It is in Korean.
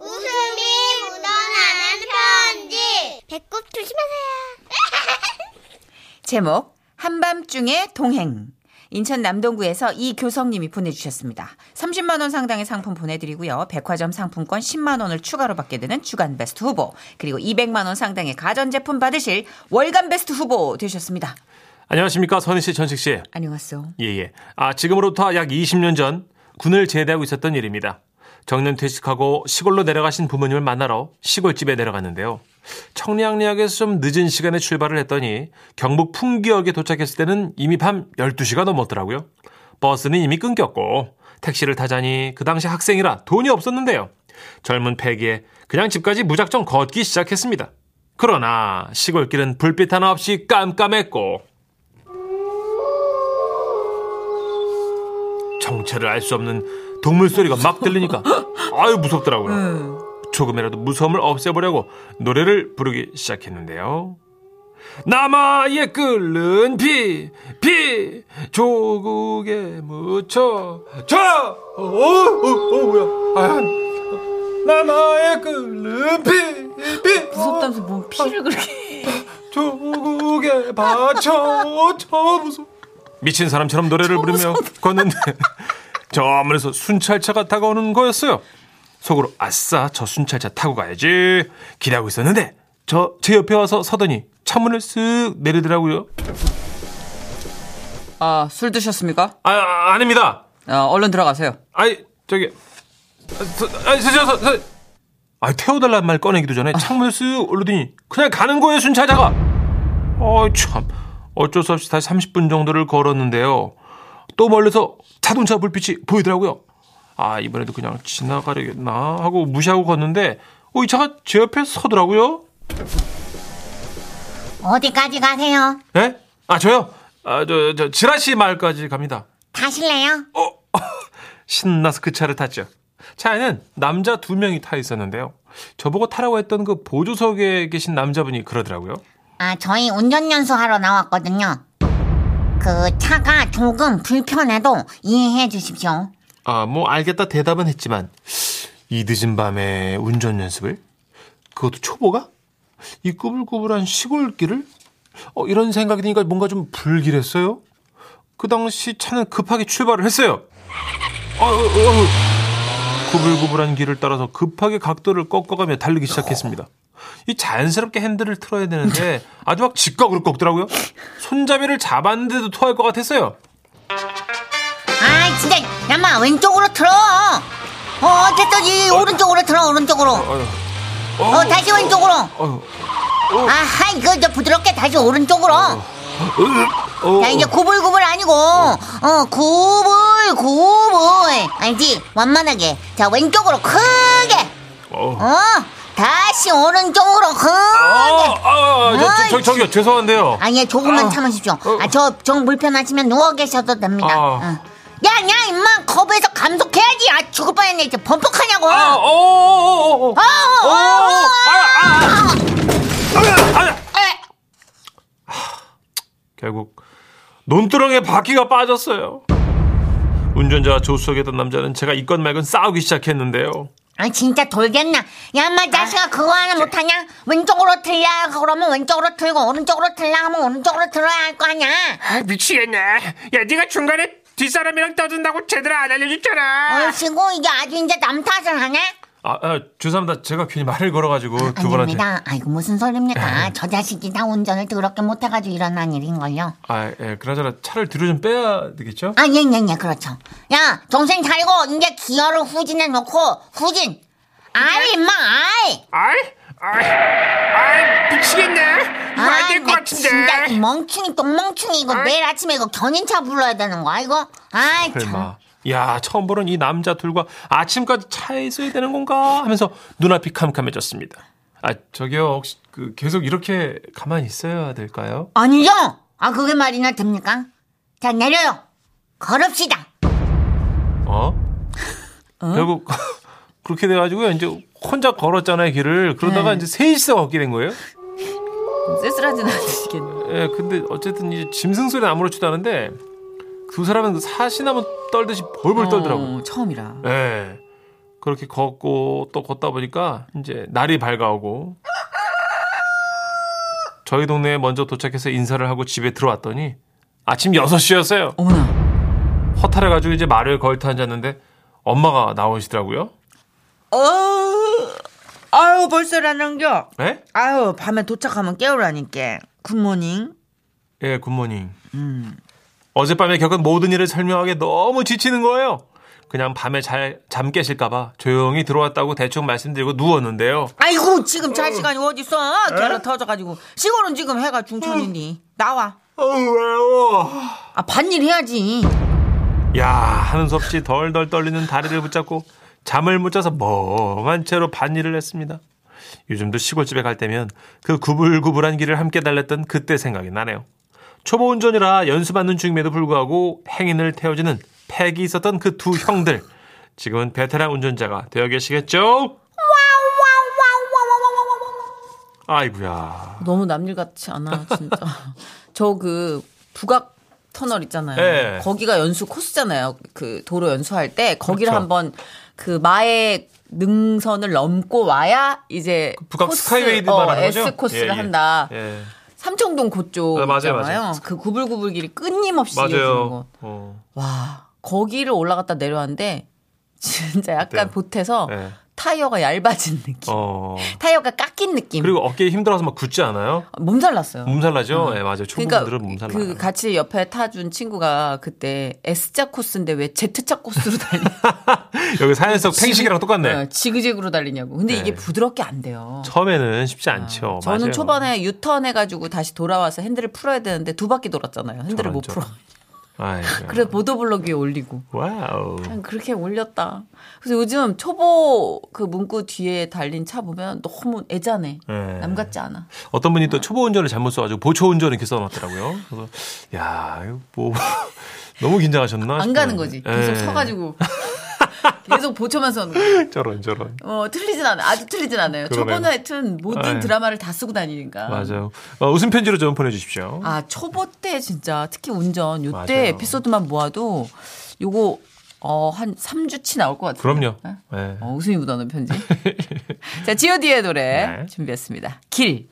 웃음이 묻어나는 편지. 배꼽 조심하세요. 제목 한밤중의 동행. 인천 남동구에서 이교성님이 보내주셨습니다. 30만 원 상당의 상품 보내드리고요. 백화점 상품권 10만 원을 추가로 받게 되는 주간 베스트 후보 그리고 200만 원 상당의 가전제품 받으실 월간 베스트 후보 되셨습니다. 안녕하십니까 선희 씨, 전식 씨. 안녕하세요. 예 예. 아 지금으로부터 약 20년 전 군을 제대하고 있었던 일입니다. 정년 퇴직하고 시골로 내려가신 부모님을 만나러 시골집에 내려갔는데요. 청량리역에서 좀 늦은 시간에 출발을 했더니 경북 풍기역에 도착했을 때는 이미 밤 12시가 넘었더라고요. 버스는 이미 끊겼고 택시를 타자니 그 당시 학생이라 돈이 없었는데요. 젊은 패기에 그냥 집까지 무작정 걷기 시작했습니다. 그러나 시골길은 불빛 하나 없이 깜깜했고 정체를 알 수 없는 동물 소리가 막 들리니까 아유 무섭더라고요. 조금이라도 무서움을 없애보려고 노래를 부르기 시작했는데요. 남아의 끓는 피, 피, 조국에 묻혀, 저, 어, 어, 어, 뭐야, 아, 남아의 끓는 피, 피, 무섭다면서 뭔 피를 그렇게. 조국에 바쳐, 저 무서워. 미친 사람처럼 노래를 부르며 걷는데 저 멀리서 순찰차가 다가오는 거였어요. 속으로 아싸 저 순찰차 타고 가야지 기대하고 있었는데 저 제 옆에 와서 서더니 창문을 쓱 내리더라고요. 아, 술 드셨습니까? 아, 아 아닙니다. 어, 얼른 들어가세요. 아이 저기 아, 저, 아니 저, 저, 저, 아 태워달라는 말 꺼내기도 전에 창문을 쓱 올리더니 그냥 가는 거예요 순찰차가. 어참 어쩔 수 없이 다시 30분 정도를 걸었는데요. 또 멀리서 자동차 불빛이 보이더라고요. 아 이번에도 그냥 지나가려겠나 하고 무시하고 걷는데 어, 이 차가 제 옆에 서더라고요. 어디까지 가세요? 예? 아 저요? 아 저 저 지라시 마을까지 갑니다. 타실래요? 어, 신나서 그 차를 탔죠. 차에는 남자 두 명이 타 있었는데요. 저보고 타라고 했던 그 보조석에 계신 남자분이 그러더라고요. 아, 저희 운전 연수하러 나왔거든요. 그 차가 조금 불편해도 이해해 주십시오. 아, 뭐 알겠다 대답은 했지만 이 늦은 밤에 운전 연습을 그것도 초보가 이 꾸불꾸불한 시골길을 어, 이런 생각이 드니까 뭔가 좀 불길했어요. 그 당시 차는 급하게 출발을 했어요. 어, 어, 어. 구불구불한 길을 따라서 급하게 각도를 꺾어가며 달리기 시작했습니다. 이 자연스럽게 핸들을 틀어야 되는데 아주 막 직각으로 꺾더라고요. 손잡이를 잡았는데도 토할 것 같았어요. 아, 진짜 야마 왼쪽으로 틀어. 어, 됐어. 이 오른쪽으로 틀어. 오른쪽으로. 어휴. 어, 다시 왼쪽으로. 어휴. 아하, 이거 저 부드럽게 다시 오른쪽으로. 어, 자, 이제 구불구불 아니고, 어, 구불, 구불. 알지? 완만하게. 자, 왼쪽으로 크게. 어. 어, 다시 오른쪽으로 크게. 아, 아, 저, 저, 저, 저기요, 죄송한데요. 아니, 조금만 아, 참으십시오. 어. 아, 저, 정 불편하시면 누워 계셔도 됩니다. 아. 응. 야, 야, 임마, 겁에서 감속해야지. 아, 죽을 뻔했네. 이제 범벅하냐고. 아, 어, 어, 어, 어. 어, 어, 어, 어, 어. 아, 아, 아, 아. 결국 논두렁에 바퀴가 빠졌어요. 운전자와 조수석에 있던 남자는 제가 있건 말건 싸우기 시작했는데요. 아, 진짜 돌겠나. 야, 인마, 자식아, 그거 하나 못하냐? 왼쪽으로 틀려. 그러면 왼쪽으로 틀고, 오른쪽으로 틀려 하면 오른쪽으로 틀어야 할 거 아니야. 아, 미치겠네. 야, 네가 중간에 뒷사람이랑 떠든다고 제대로 안 알려줬잖아. 얼씨구, 이게 아주 이제 남 탓을 하네? 아, 아 죄송합니다. 제가 괜히 말을 걸어가지고 두 분한테. 아닙니다. 아이고, 무슨 소리입니까? 저 자식이 다 운전을 더럽게 못해가지고 일어난 일인걸요. 아, 예, 그나저나 차를 뒤로 좀 빼야 되겠죠? 아, 예, 예, 예, 그렇죠. 야, 정신 차리고, 이제 기어를 후진해 놓고, 후진! 아이, 임마, 아이! 아이, 아이, 아이, 미치겠네. 이거 안될것나 같은데. 진짜 이 멍충이, 똥멍충이, 이거 아이. 내일 아침에 이거 견인차 불러야 되는 거야, 이거? 아이, 참. 설마. 야, 처음 보는 이 남자 둘과 아침까지 차에 있어야 되는 건가 하면서 눈앞이 캄캄해졌습니다. 아, 저기요, 혹시 그 계속 이렇게 가만히 있어야 될까요? 아니죠? 아, 그게 말이나 됩니까? 자, 내려요. 걸읍시다. 어? 결국 그렇게 돼가지고요. 이제 혼자 걸었잖아요, 길을. 그러다가 네. 이제 셋이서 걷게 된 거예요. 쓸쓸하진 않으시겠네. 예, 근데 어쨌든 이제 짐승 소리는 아무렇지도 않은데 두 사람은 그 사시나무 떨듯이 벌벌 떨더라고요. 어, 처음이라. 예. 그렇게 걷고 또 걷다 보니까 이제 날이 밝아오고 저희 동네에 먼저 도착해서 인사를 하고 집에 들어왔더니 아침 6시였어요. 어머나. 허탈해 가지고 이제 말을 걸터 앉았는데 엄마가 나오시더라고요. 어, 아유, 벌써 일어난겨? 예? 아유, 밤에 도착하면 깨우라니까. 굿모닝. 예, 굿모닝. 어젯밤에 겪은 모든 일을 설명하기 너무 지치는 거예요. 그냥 밤에 잘 잠 깨실까봐 조용히 들어왔다고 대충 말씀드리고 누웠는데요. 아이고, 지금 잘 시간이 어딨어? 결혼 터져가지고. 시골은 지금 해가 중천이니. 나와. 어, 왜요? 아, 반일 해야지. 야, 하는 수 없이 덜덜 떨리는 다리를 붙잡고 잠을 못 자서 멍한 채로 반일을 했습니다. 요즘도 시골집에 갈 때면 그 구불구불한 길을 함께 달렸던 그때 생각이 나네요. 초보 운전이라 연수받는 중임에도 불구하고 행인을 태워주는 팩이 있었던 그 두 형들. 지금은 베테랑 운전자가 되어 계시겠죠? 아이구야. 너무 남일 같지 않아, 진짜. 저그 북악 터널 있잖아요. 네. 거기가 연수 코스잖아요. 그 도로 연수할 때 거기를 그쵸. 한번 그 마의 능선을 넘고 와야 이제 북악 코스, 스카이웨이 어, 말하는 거죠? S 코스를 예, 예. 한다. 예. 삼청동 그쪽 네, 맞아요, 있잖아요. 맞아요. 그 구불구불 길이 끊임없이 이어지는 맞아요. 곳. 어. 와 거기를 올라갔다 내려왔는데 진짜 약간 어때요? 보태서 네. 타이어가 얇아진 느낌. 어. 타이어가 깎인 느낌. 그리고 어깨에 힘들어서 막 굳지 않아요? 몸살 났어요. 몸살 나죠? 예, 맞아요. 그러니까 초보분들은 몸살 그 나요. 같이 옆에 타준 친구가 그때 S자 코스인데 왜 Z자 코스로 달리? 여기 사연 속 팽식이랑 똑같네. 어, 지그재그로 달리냐고. 근데 네. 이게 부드럽게 안 돼요. 처음에는 쉽지 않죠. 저는 맞아요. 초반에 유턴 해가지고 다시 돌아와서 핸들을 풀어야 되는데 두 바퀴 돌았잖아요. 핸들을 저런, 못 저런. 풀어. 그래서 보도블록 위에 올리고. 와우. 그냥 그렇게 올렸다. 그래서 요즘 초보 그 문구 뒤에 달린 차 보면 너무 애잔해. 네. 남 같지 않아. 어떤 분이 또 초보 운전을 잘못 써가지고 보초 운전 이렇게 써놨더라고요. 그래서 야, 이거 뭐 너무 긴장하셨나? 안 싶어요. 가는 거지. 계속 예. 서가지고. 계속 보초만 서는 거야. 저런 저런. 어, 틀리진 않아요. 아주 틀리진 않아요. 그러네요. 초보는 하여튼 모든 아유. 드라마를 다 쓰고 다니니까. 맞아요. 어, 웃음 편지로 좀 보내주십시오. 아, 초보 때 진짜 특히 운전 요때 맞아요. 에피소드만 모아도 요거 어, 한 3주치 나올 것 같아요. 그럼요. 네? 네. 어, 웃음이 묻어나는 편지. 자, 지오디의 노래 네. 준비했습니다. 길.